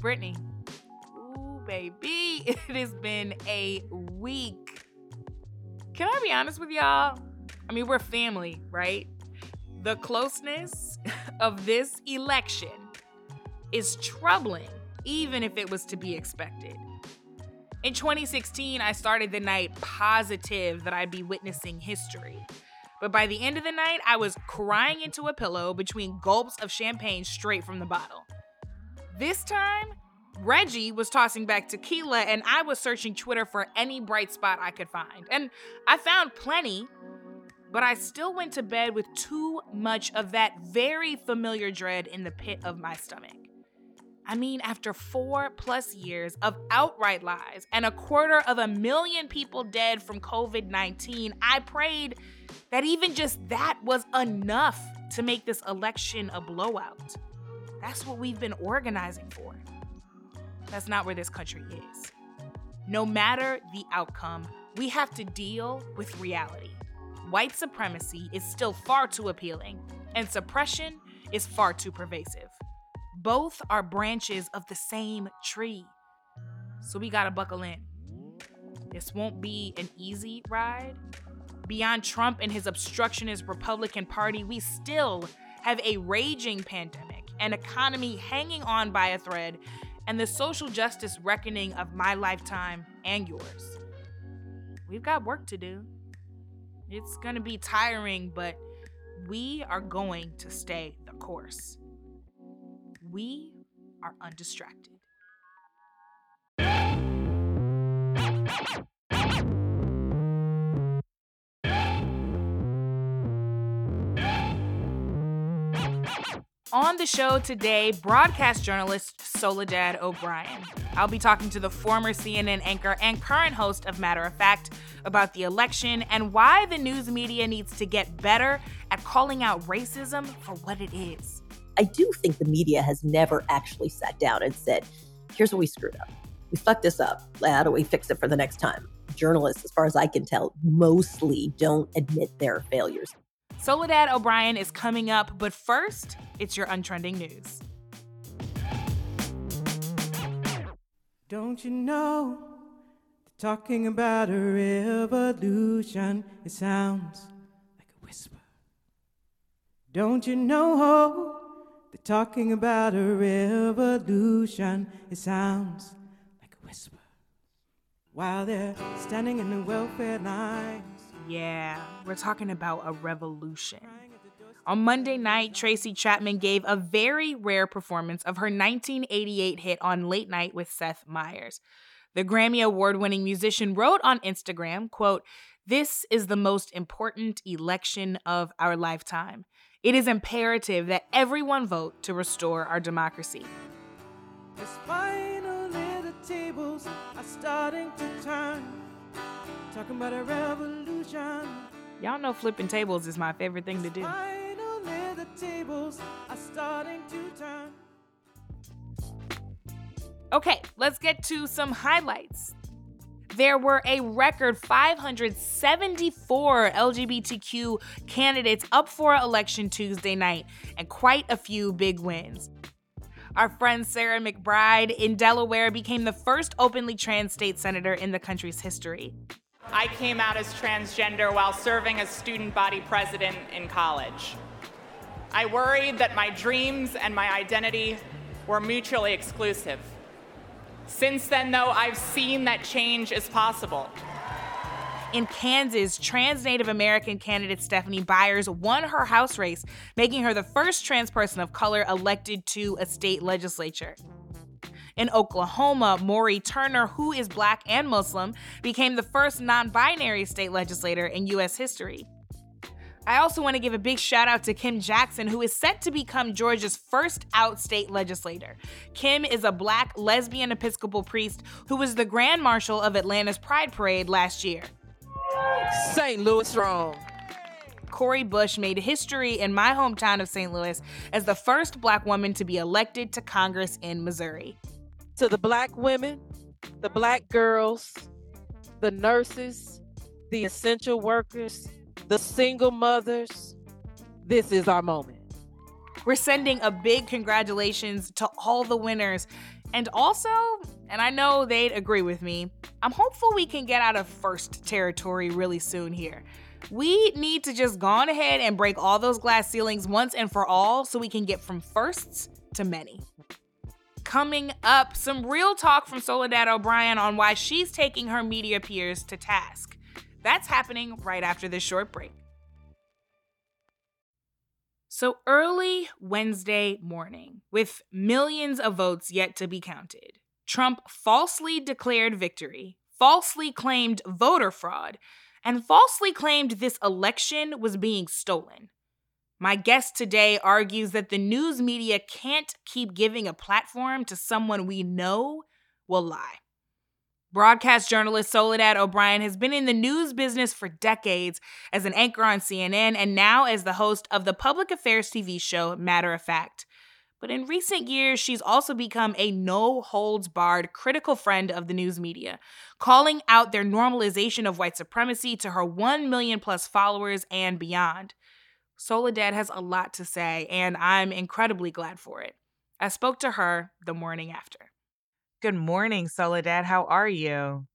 Brittany. Ooh, baby, it has been a week. Can I be honest with y'all? I mean, we're family, right? The closeness of this election is troubling, even if it was to be expected. In 2016, I started the night positive that I'd be witnessing history. But by the end of the night, I was crying into a pillow between gulps of champagne straight from the bottle. This time, Reggie was tossing back tequila, and I was searching Twitter for any bright spot I could find. And I found plenty, but I still went to bed with too much of that very familiar dread in the pit of my stomach. I mean, after four plus years of outright lies and a quarter of a million people dead from COVID 19, I prayed that even just that was enough to make this election a blowout. That's what we've been organizing for. That's not where this country is. No matter the outcome, we have to deal with reality. White supremacy is still far too appealing, and suppression is far too pervasive. Both are branches of the same tree. So we gotta buckle in. This won't be an easy ride. Beyond Trump and his obstructionist Republican Party, we still have a raging pandemic, an economy hanging on by a thread, and the social justice reckoning of my lifetime and yours. We've got work to do. It's gonna be tiring, but we are going to stay the course. We are undistracted. On the show today, broadcast journalist Soledad O'Brien. I'll be talking to the former CNN anchor and current host of Matter of Fact about the election and why the news media needs to get better at calling out racism for what it is. I do think the media has never actually sat down and said, here's what we screwed up. We fucked this up. How do we fix it for the next time? Journalists, as far as I can tell, mostly don't admit their failures. Soledad O'Brien is coming up, but first, it's your untrending news. Don't you know? Talking about a revolution, it sounds like a whisper. Don't you know? They're talking about a revolution, it sounds like a whisper. While they're standing in the welfare lines. Yeah, we're talking about a revolution. On Monday night, Tracy Chapman gave a very rare performance of her 1988 hit on Late Night with Seth Meyers. The Grammy Award-winning musician wrote on Instagram, quote, "This is the most important election of our lifetime. It is imperative that everyone vote to restore our democracy." tables are starting to turn. Talking about a revolution. Y'all know flipping tables is my favorite thing to do. Finally the tables are starting to turn. Okay, let's get to some highlights. There were a record 574 LGBTQ candidates up for election Tuesday night, and quite a few big wins. Our friend Sarah McBride in Delaware became the first openly trans state senator in the country's history. I came out as transgender while serving as student body president in college. I worried that my dreams and my identity were mutually exclusive. Since then, though, I've seen that change is possible. In Kansas, trans Native American candidate Stephanie Byers won her House race, making her the first trans person of color elected to a state legislature. In Oklahoma, Mauree Turner, who is black and Muslim, became the first non binary state legislator in U.S. history. I also want to give a big shout out to Kim Jackson, who is set to become Georgia's first out state legislator. Kim is a black lesbian Episcopal priest who was the Grand Marshal of Atlanta's Pride Parade last year. St. Louis strong. Cori Bush made history in my hometown of St. Louis as the first black woman to be elected to Congress in Missouri. To the black women, the black girls, the nurses, the essential workers, the single mothers, this is our moment. We're sending a big congratulations to all the winners. And also, and I know they'd agree with me, I'm hopeful we can get out of first territory really soon here. We need to just go on ahead and break all those glass ceilings once and for all so we can get from firsts to many. Coming up, some real talk from Soledad O'Brien on why she's taking her media peers to task. That's happening right after this short break. So early Wednesday morning, with millions of votes yet to be counted, Trump falsely declared victory, falsely claimed voter fraud, and falsely claimed this election was being stolen. My guest today argues that the news media can't keep giving a platform to someone we know will lie. Broadcast journalist Soledad O'Brien has been in the news business for decades as an anchor on CNN and now as the host of the public affairs TV show Matter of Fact. But in recent years, she's also become a no holds barred critical friend of the news media, calling out their normalization of white supremacy to her 1 million plus followers and beyond. Soledad has a lot to say, and I'm incredibly glad for it. I spoke to her the morning after. Good morning, Soledad. How are you?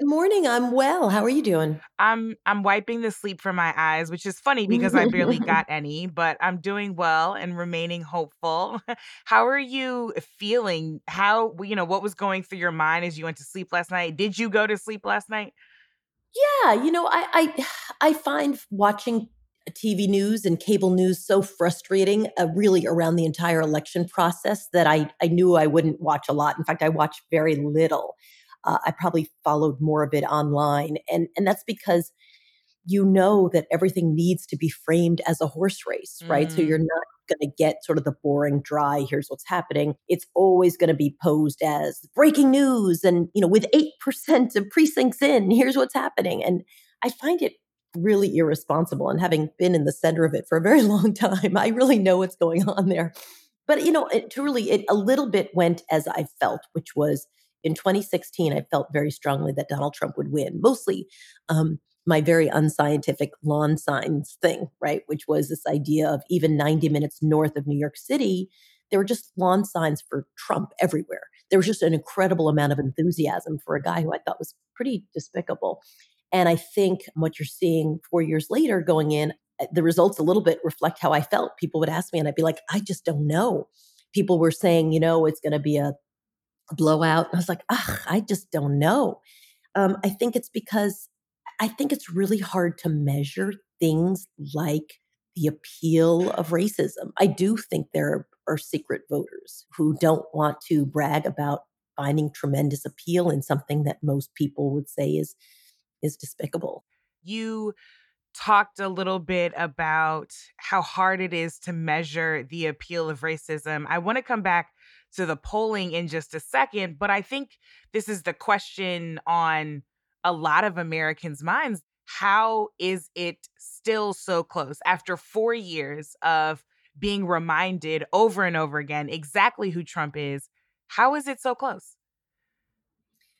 Good morning. I'm well. How are you doing? I'm I'm wiping the sleep from my eyes, which is funny because I barely got any, but I'm doing well and remaining hopeful. How are you feeling? How you know what was going through your mind as you went to sleep last night? Did you go to sleep last night? Yeah, you know, I I I find watching TV news and cable news so frustrating, uh, really around the entire election process that I, I knew I wouldn't watch a lot. In fact, I watched very little. Uh, I probably followed more of it online, and and that's because you know that everything needs to be framed as a horse race, right? Mm. So you're mm. not going to get sort of the boring, dry. Here's what's happening. It's always going to be posed as breaking news, and you know, with eight percent of precincts in, here's what's happening, and I find it really irresponsible. And having been in the center of it for a very long time, I really know what's going on there. But you know, it truly, it a little bit went as I felt, which was in 2016. I felt very strongly that Donald Trump would win, mostly um, my very unscientific lawn signs thing, right? Which was this idea of even 90 minutes north of New York City, there were just lawn signs for Trump everywhere. There was just an incredible amount of enthusiasm for a guy who I thought was pretty despicable. And I think what you're seeing four years later going in, uh, the results a little bit reflect how I felt. People would ask me, and I'd be like, I just don't know. People were saying, you know, it's going to be a, blowout. And I was like, ah, I just don't know. Um, I think it's because I think it's really hard to measure things like the appeal of racism. I do think there are secret voters who don't want to brag about finding tremendous appeal in something that most people would say is is despicable. You talked a little bit about how hard it is to measure the appeal of racism. I want to come back to the polling in just a second, but I think this is the question on a lot of Americans' minds. How is it still so close after four years of being reminded over and over again exactly who Trump is? How is it so close?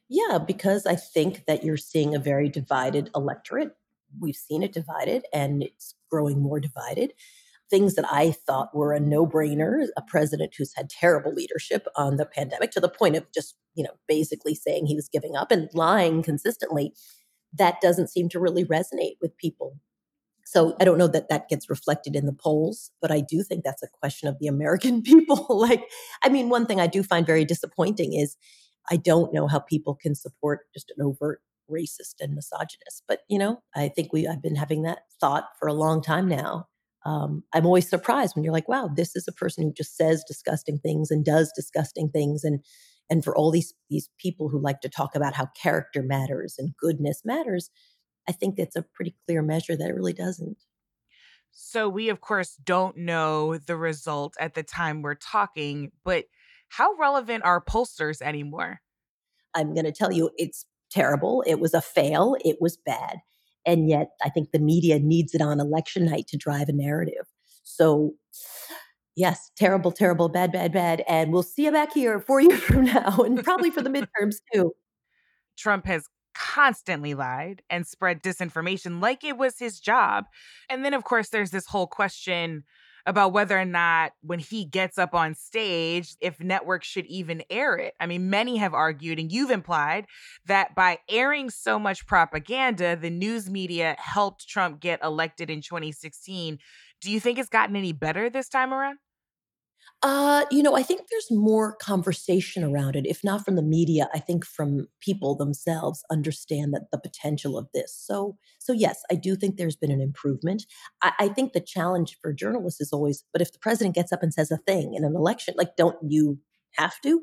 Yeah, because I think that you're seeing a very divided electorate. We've seen it divided and it's growing more divided. Things that I thought were a no brainer, a president who's had terrible leadership on the pandemic to the point of just, you know, basically saying he was giving up and lying consistently, that doesn't seem to really resonate with people. So I don't know that that gets reflected in the polls, but I do think that's a question of the American people. like, I mean, one thing I do find very disappointing is I don't know how people can support just an overt racist and misogynist. But you know, I think we I've been having that thought for a long time now. Um, I'm always surprised when you're like, wow, this is a person who just says disgusting things and does disgusting things, and and for all these these people who like to talk about how character matters and goodness matters, I think it's a pretty clear measure that it really doesn't. So we of course don't know the result at the time we're talking, but how relevant are pollsters anymore? I'm going to tell you, it's terrible. It was a fail. It was bad. And yet, I think the media needs it on election night to drive a narrative. So, yes, terrible, terrible, bad, bad, bad. And we'll see you back here four years from now and probably for the midterms too. Trump has constantly lied and spread disinformation like it was his job. And then, of course, there's this whole question about whether or not when he gets up on stage, if networks should even air it. I mean, many have argued, and you've implied, that by airing so much propaganda, the news media helped Trump get elected in 2016. Do you think it's gotten any better this time around? Uh, you know, I think there's more conversation around it. If not from the media, I think from people themselves understand that the potential of this. So, so yes, I do think there's been an improvement. I, I think the challenge for journalists is always, but if the president gets up and says a thing in an election, like, don't you have to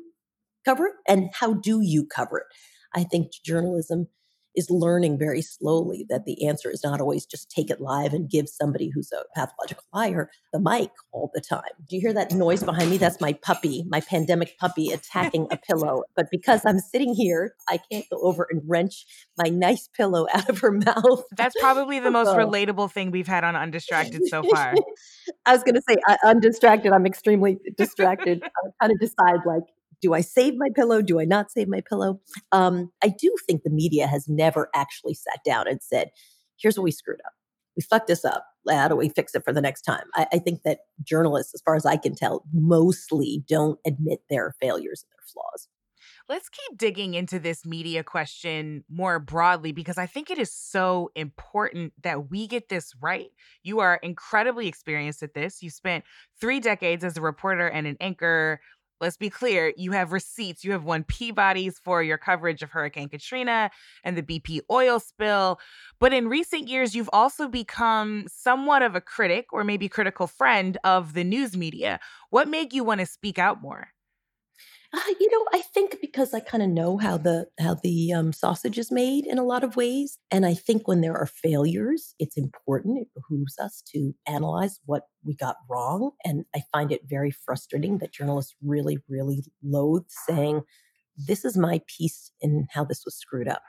cover it? And how do you cover it? I think journalism is learning very slowly that the answer is not always just take it live and give somebody who's a pathological liar the mic all the time. Do you hear that noise behind me? That's my puppy, my pandemic puppy attacking a pillow. But because I'm sitting here, I can't go over and wrench my nice pillow out of her mouth. That's probably the most relatable thing we've had on Undistracted so far. I was going to say, uh, undistracted. I'm extremely distracted. I'm trying to decide, like, do I save my pillow? Do I not save my pillow? Um, I do think the media has never actually sat down and said, here's what we screwed up. We fucked this up. How do we fix it for the next time? I, I think that journalists, as far as I can tell, mostly don't admit their failures and their flaws. Let's keep digging into this media question more broadly because I think it is so important that we get this right. You are incredibly experienced at this. You spent three decades as a reporter and an anchor let's be clear, you have receipts. You have won Peabody's for your coverage of Hurricane Katrina and the BP oil spill. But in recent years, you've also become somewhat of a critic or maybe critical friend of the news media. What made you want to speak out more? Uh, you know, I think because I kind of know how the how the um, sausage is made in a lot of ways, and I think when there are failures, it's important. It behooves us to analyze what we got wrong, and I find it very frustrating that journalists really, really loathe saying, "This is my piece in how this was screwed up."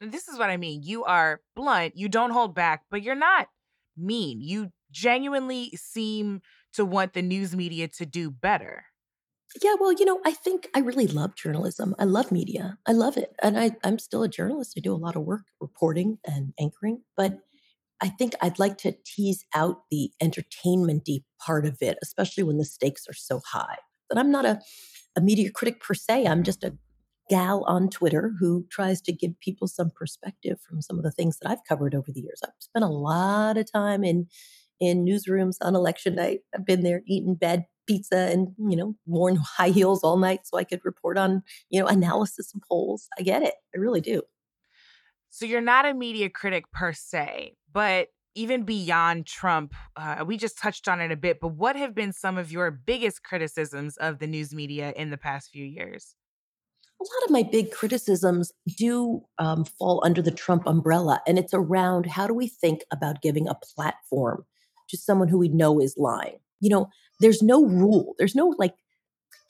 This is what I mean. You are blunt. You don't hold back, but you're not mean. You genuinely seem to want the news media to do better. Yeah, well, you know, I think I really love journalism. I love media. I love it. And I, I'm still a journalist. I do a lot of work reporting and anchoring. But I think I'd like to tease out the entertainmenty part of it, especially when the stakes are so high. But I'm not a, a media critic per se. I'm just a gal on Twitter who tries to give people some perspective from some of the things that I've covered over the years. I've spent a lot of time in in newsrooms on election night. I've been there eating bad pizza and you know worn high heels all night so i could report on you know analysis of polls. I get it. I really do. So you're not a media critic per se but even beyond trump uh, we just touched on it a bit but what have been some of your biggest criticisms of the news media in the past few years? A lot of my big criticisms do um, fall under the Trump umbrella, and it's around how do we think about giving a platform to someone who we know is lying? You know, there's no rule. There's no like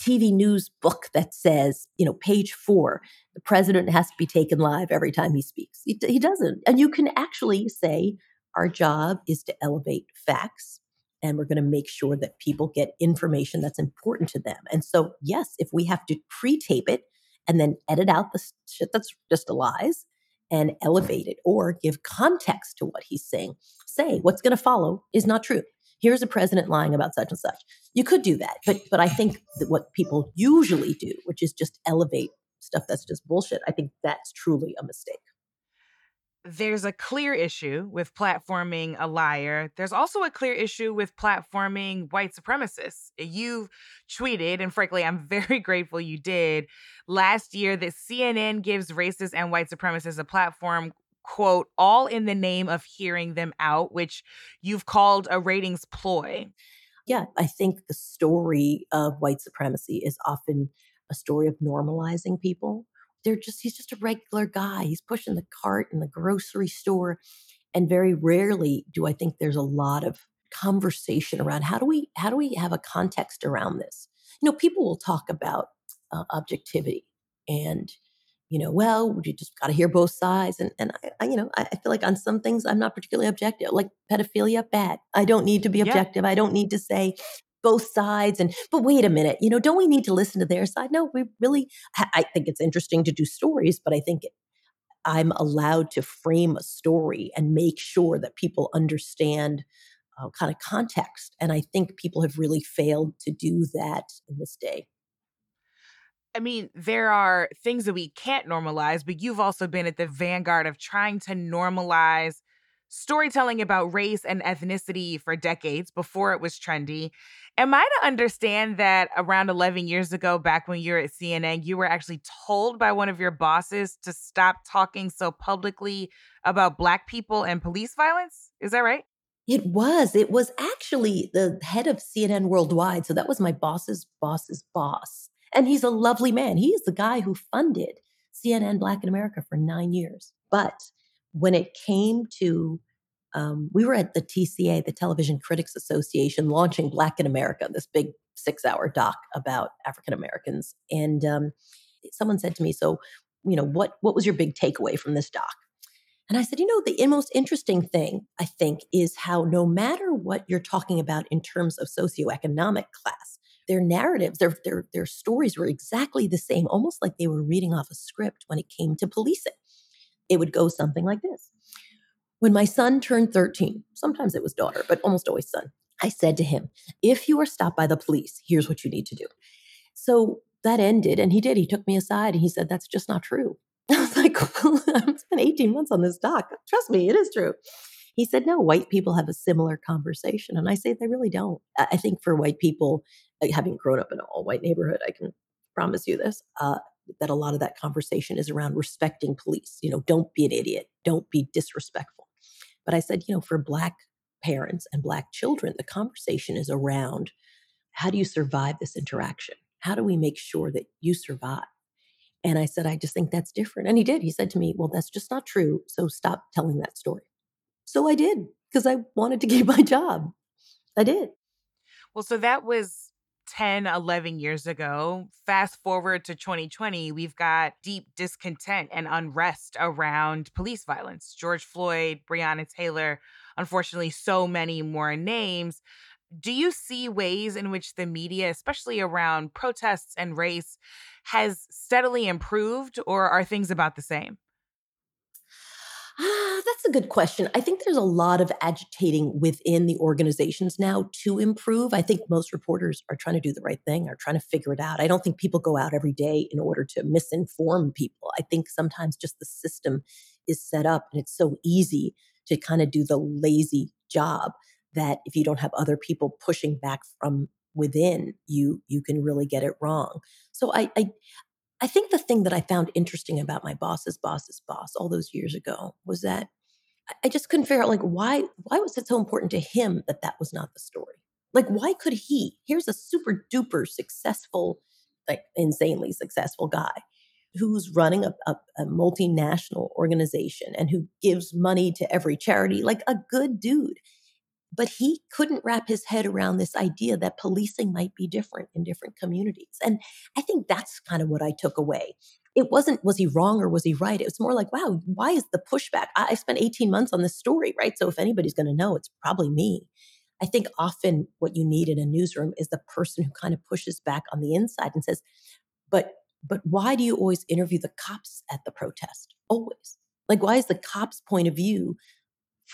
TV news book that says, you know, page four, the president has to be taken live every time he speaks. He, he doesn't. And you can actually say, our job is to elevate facts and we're going to make sure that people get information that's important to them. And so, yes, if we have to pre tape it and then edit out the shit that's just a lies and elevate it or give context to what he's saying, say what's going to follow is not true here's a president lying about such and such. You could do that, but but I think that what people usually do, which is just elevate stuff that's just bullshit, I think that's truly a mistake. There's a clear issue with platforming a liar. There's also a clear issue with platforming white supremacists. You've tweeted, and frankly, I'm very grateful you did last year that CNN gives racist and white supremacists a platform quote, all in the name of hearing them out, which you've called a ratings ploy. Yeah, I think the story of white supremacy is often a story of normalizing people. They're just, he's just a regular guy. He's pushing the cart in the grocery store. And very rarely do I think there's a lot of conversation around how do we how do we have a context around this you know people will talk about uh, objectivity and you know, well, you just got to hear both sides. And, and I, I you know, I, I, feel like on some things I'm not particularly objective, like pedophilia, bad. I don't need to be objective. Yeah. I don't need to say both sides. And, but wait a minute, you know, don't we need to listen to their side? No, we really, I think it's interesting to do stories, but I think I'm allowed to frame a story and make sure that people understand uh, kind of context. And I think people have really failed to do that in this day. I mean, there are things that we can't normalize, but you've also been at the vanguard of trying to normalize storytelling about race and ethnicity for decades before it was trendy. Am I to understand that around 11 years ago, back when you were at CNN, you were actually told by one of your bosses to stop talking so publicly about Black people and police violence? Is that right? It was. It was actually the head of CNN Worldwide. So that was my boss's boss's boss. And he's a lovely man. He is the guy who funded CNN Black in America for nine years. But when it came to, um, we were at the TCA, the Television Critics Association, launching Black in America, this big six hour doc about African Americans. And um, someone said to me, So, you know, what, what was your big takeaway from this doc? And I said, you know, the most interesting thing, I think, is how no matter what you're talking about in terms of socioeconomic class, their narratives, their, their, their stories were exactly the same, almost like they were reading off a script when it came to policing. It would go something like this. When my son turned 13, sometimes it was daughter, but almost always son, I said to him, if you are stopped by the police, here's what you need to do. So that ended, and he did. He took me aside and he said, That's just not true. I was like, well, I've spent 18 months on this doc. Trust me, it is true. He said, no, white people have a similar conversation. And I say they really don't. I think for white people, having grown up in an all white neighborhood, I can promise you this, uh, that a lot of that conversation is around respecting police. You know, don't be an idiot, don't be disrespectful. But I said, you know, for Black parents and Black children, the conversation is around how do you survive this interaction? How do we make sure that you survive? And I said, I just think that's different. And he did. He said to me, Well, that's just not true. So stop telling that story. So I did because I wanted to keep my job. I did. Well, so that was 10, 11 years ago. Fast forward to 2020, we've got deep discontent and unrest around police violence. George Floyd, Breonna Taylor, unfortunately, so many more names. Do you see ways in which the media, especially around protests and race, has steadily improved, or are things about the same? Ah, that's a good question. I think there's a lot of agitating within the organizations now to improve. I think most reporters are trying to do the right thing, are trying to figure it out. I don't think people go out every day in order to misinform people. I think sometimes just the system is set up and it's so easy to kind of do the lazy job that if you don't have other people pushing back from within you you can really get it wrong so i i i think the thing that i found interesting about my boss's boss's boss all those years ago was that i just couldn't figure out like why why was it so important to him that that was not the story? Like why could he? Here's a super duper successful like insanely successful guy who's running a, a, a, multinational organization and who gives money to every charity, like a good dude but he couldn't wrap his head around this idea that policing might be different in different communities. And I think that's kind of what I took away. It wasn't, was he wrong or was he right? It was more like, wow, why is the pushback? I, I spent 18 months on this story, right? So if anybody's going to know, it's probably me. I think often what you need in a newsroom is the person who kind of pushes back on the inside and says, but but why do you always interview the cops at the protest? Always. Like, why is the cop's point of view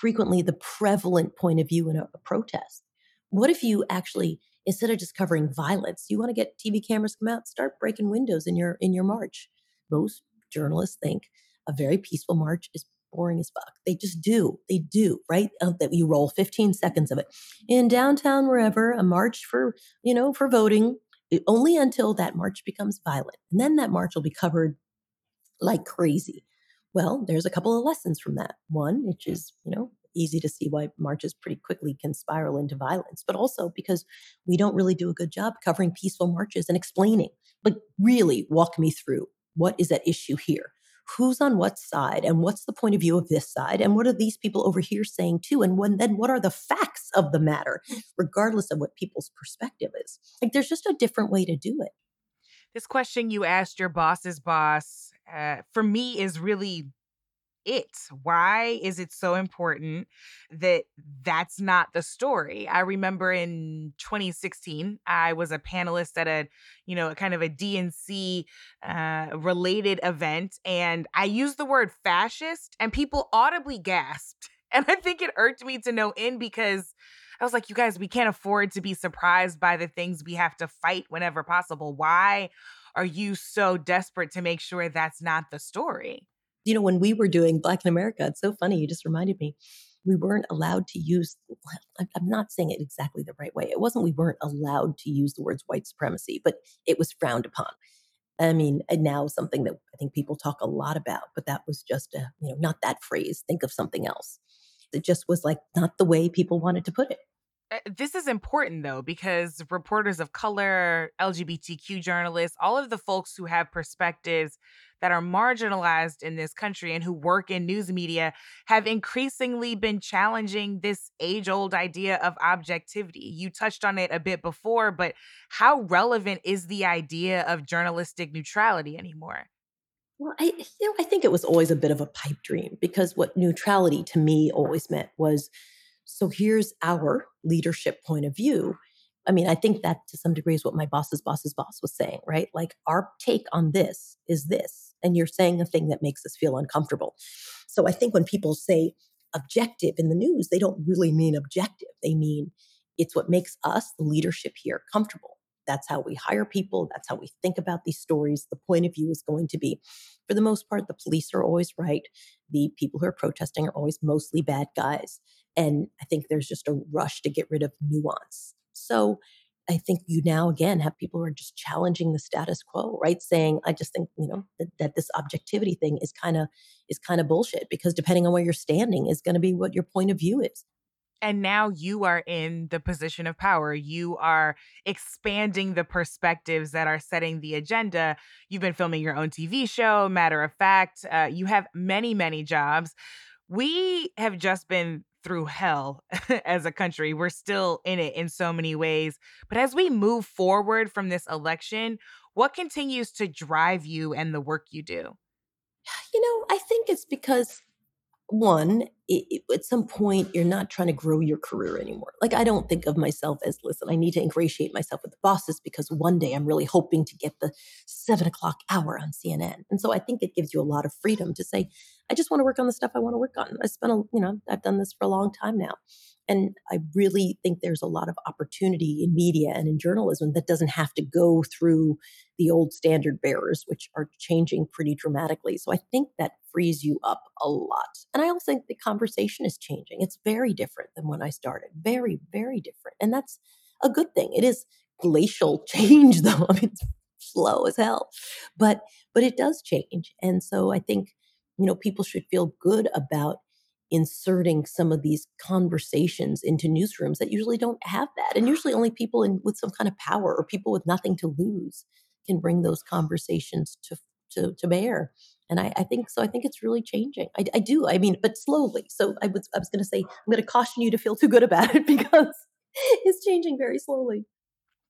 frequently the prevalent point of view in a, a protest. What if you actually, instead of just covering violence, you want to get TV cameras come out, start breaking windows in your in your march? Most journalists think a very peaceful march is boring as fuck. They just do. They do, right? That you roll 15 seconds of it. In downtown, wherever, a march for, you know, for voting, only until that march becomes violent. And then that march will be covered like crazy. Well, there's a couple of lessons from that. One, which is, you know, easy to see why marches pretty quickly can spiral into violence, but also because we don't really do a good job covering peaceful marches and explaining, like, really walk me through what is at issue here? Who's on what side? And what's the point of view of this side? And what are these people over here saying too? And when, then what are the facts of the matter, hmm. regardless of what people's perspective is? Like, there's just a different way to do it. This question you asked your boss's boss uh, for me is really it? Why is it so important that that's not the story? I remember in 2016, I was a panelist at a, you know, kind of a DNC uh, related event, and I used the word fascist, and people audibly gasped. And I think it irked me to no end because I was like, you guys, we can't afford to be surprised by the things we have to fight whenever possible. Why are you so desperate to make sure that's not the story? You know, when we were doing Black in America, it's so funny. You just reminded me. We weren't allowed to use, I'm not saying it exactly the right way. It wasn't we weren't allowed to use the words white supremacy, but it was frowned upon. I mean, and now something that I think people talk a lot about, but that was just a, you know, not that phrase. Think of something else. It just was like not the way people wanted to put it. Uh, this is important though because reporters of color lgbtq journalists all of the folks who have perspectives that are marginalized in this country and who work in news media have increasingly been challenging this age old idea of objectivity. You touched on it a bit before, but how relevant is the idea of journalistic neutrality anymore? Well, I you know, I think it was always a bit of a pipe dream because what neutrality to me always meant was so here's our leadership point of view. I mean, I think that to some degree is what my boss's boss's boss was saying, right? Like our take on this is this, and you're saying a thing that makes us feel uncomfortable. So I think when people say objective in the news, they don't really mean objective. They mean it's what makes us, the leadership here, comfortable. That's how we hire people. That's how we think about these stories. The point of view is going to be, for the most part, the police are always right. The people who are protesting are always mostly bad guys. And I think there's just a rush to get rid of nuance. So I think you now again have people who are just challenging the status quo, right? Saying, I just think, you know, that, that this objectivity thing is kind of is kind of bullshit because depending on where you're standing is going to be what your point of view is. And now you are in the position of power. You are expanding the perspectives that are setting the agenda. You've been filming your own TV show, matter of fact. Uh, you have many, many jobs. We have just been through hell as a country. We're still in it in so many ways. But as we move forward from this election, what continues to drive you and the work you do? You know, I think it's because one, it, it, at some point, you're not trying to grow your career anymore. Like, I don't think of myself as, listen, I need to ingratiate myself with the bosses because one day I'm really hoping to get the seven o'clock hour on CNN. And so I think it gives you a lot of freedom to say, I just want to work on the stuff I want to work on. I spent a, you know, I've done this for a long time now. And I really think there's a lot of opportunity in media and in journalism that doesn't have to go through the old standard bearers, which are changing pretty dramatically. So I think that frees you up a lot. And I also think the conversation is changing. It's very different than when I started. Very, very different. And that's a good thing. It is glacial change though. I mean, it's slow as hell. But but it does change. And so I think, you know, people should feel good about inserting some of these conversations into newsrooms that usually don't have that and usually only people in with some kind of power or people with nothing to lose can bring those conversations to to, to bear and I, I think so i think it's really changing. I, I do i mean but slowly so i was i was going to say i'm going to caution you to feel too good about it because it's changing very slowly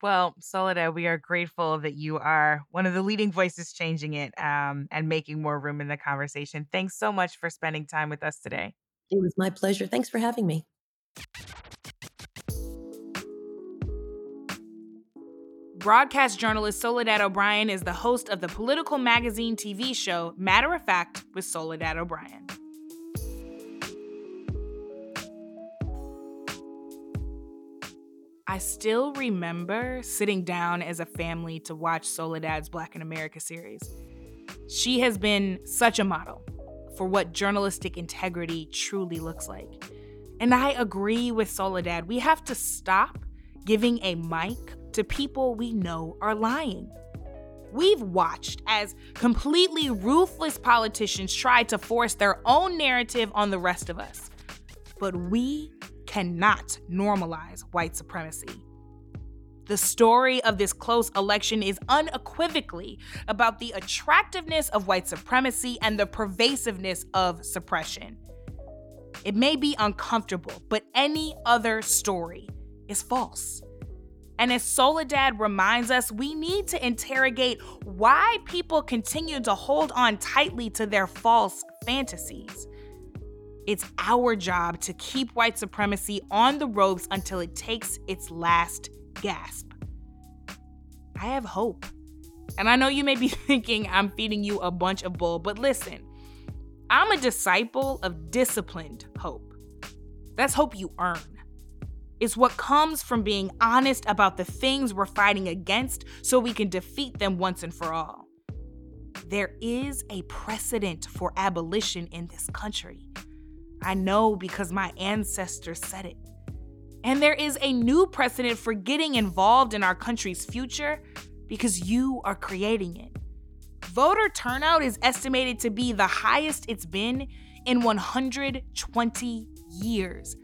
well, Soledad, we are grateful that you are one of the leading voices changing it um, and making more room in the conversation. Thanks so much for spending time with us today. It was my pleasure. Thanks for having me. Broadcast journalist Soledad O'Brien is the host of the political magazine TV show Matter of Fact with Soledad O'Brien. I still remember sitting down as a family to watch Soledad's Black in America series. She has been such a model for what journalistic integrity truly looks like. And I agree with Soledad. We have to stop giving a mic to people we know are lying. We've watched as completely ruthless politicians try to force their own narrative on the rest of us. But we cannot normalize white supremacy. The story of this close election is unequivocally about the attractiveness of white supremacy and the pervasiveness of suppression. It may be uncomfortable, but any other story is false. And as Soledad reminds us, we need to interrogate why people continue to hold on tightly to their false fantasies. It's our job to keep white supremacy on the ropes until it takes its last gasp. I have hope. And I know you may be thinking I'm feeding you a bunch of bull, but listen, I'm a disciple of disciplined hope. That's hope you earn. It's what comes from being honest about the things we're fighting against so we can defeat them once and for all. There is a precedent for abolition in this country. I know because my ancestors said it. And there is a new precedent for getting involved in our country's future because you are creating it. Voter turnout is estimated to be the highest it's been in 120 years.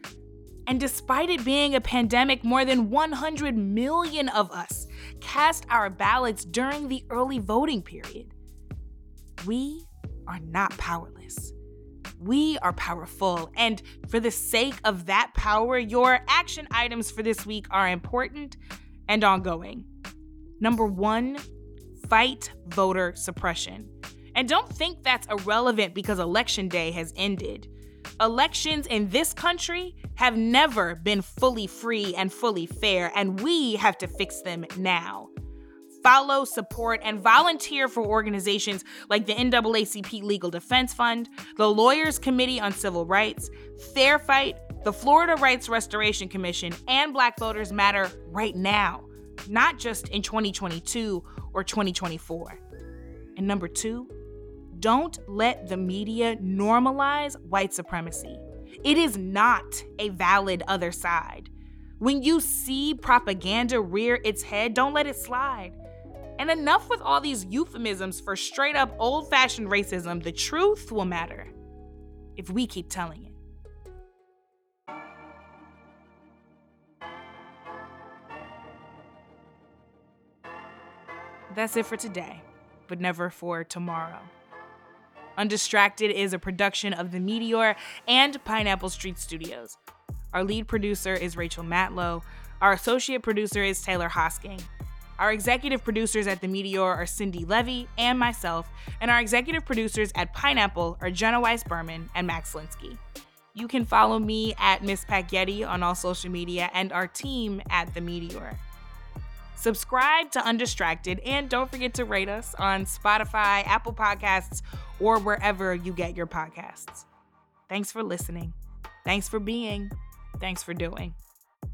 And despite it being a pandemic, more than 100 million of us cast our ballots during the early voting period. We are not powerless. We are powerful. And for the sake of that power, your action items for this week are important and ongoing. Number one, fight voter suppression. And don't think that's irrelevant because election day has ended. Elections in this country have never been fully free and fully fair, and we have to fix them now. Follow, support, and volunteer for organizations like the NAACP Legal Defense Fund, the Lawyers Committee on Civil Rights, Fair Fight, the Florida Rights Restoration Commission, and Black Voters Matter right now, not just in 2022 or 2024. And number two, don't let the media normalize white supremacy. It is not a valid other side. When you see propaganda rear its head, don't let it slide. And enough with all these euphemisms for straight up old fashioned racism. The truth will matter if we keep telling it. That's it for today, but never for tomorrow. Undistracted is a production of The Meteor and Pineapple Street Studios. Our lead producer is Rachel Matlow. Our associate producer is Taylor Hosking. Our executive producers at The Meteor are Cindy Levy and myself, and our executive producers at Pineapple are Jenna Weiss Berman and Max Linsky. You can follow me at Miss Packyetti on all social media and our team at The Meteor. Subscribe to Undistracted and don't forget to rate us on Spotify, Apple Podcasts, or wherever you get your podcasts. Thanks for listening. Thanks for being. Thanks for doing.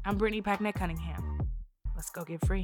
I'm Brittany Packnett Cunningham. Let's go get free.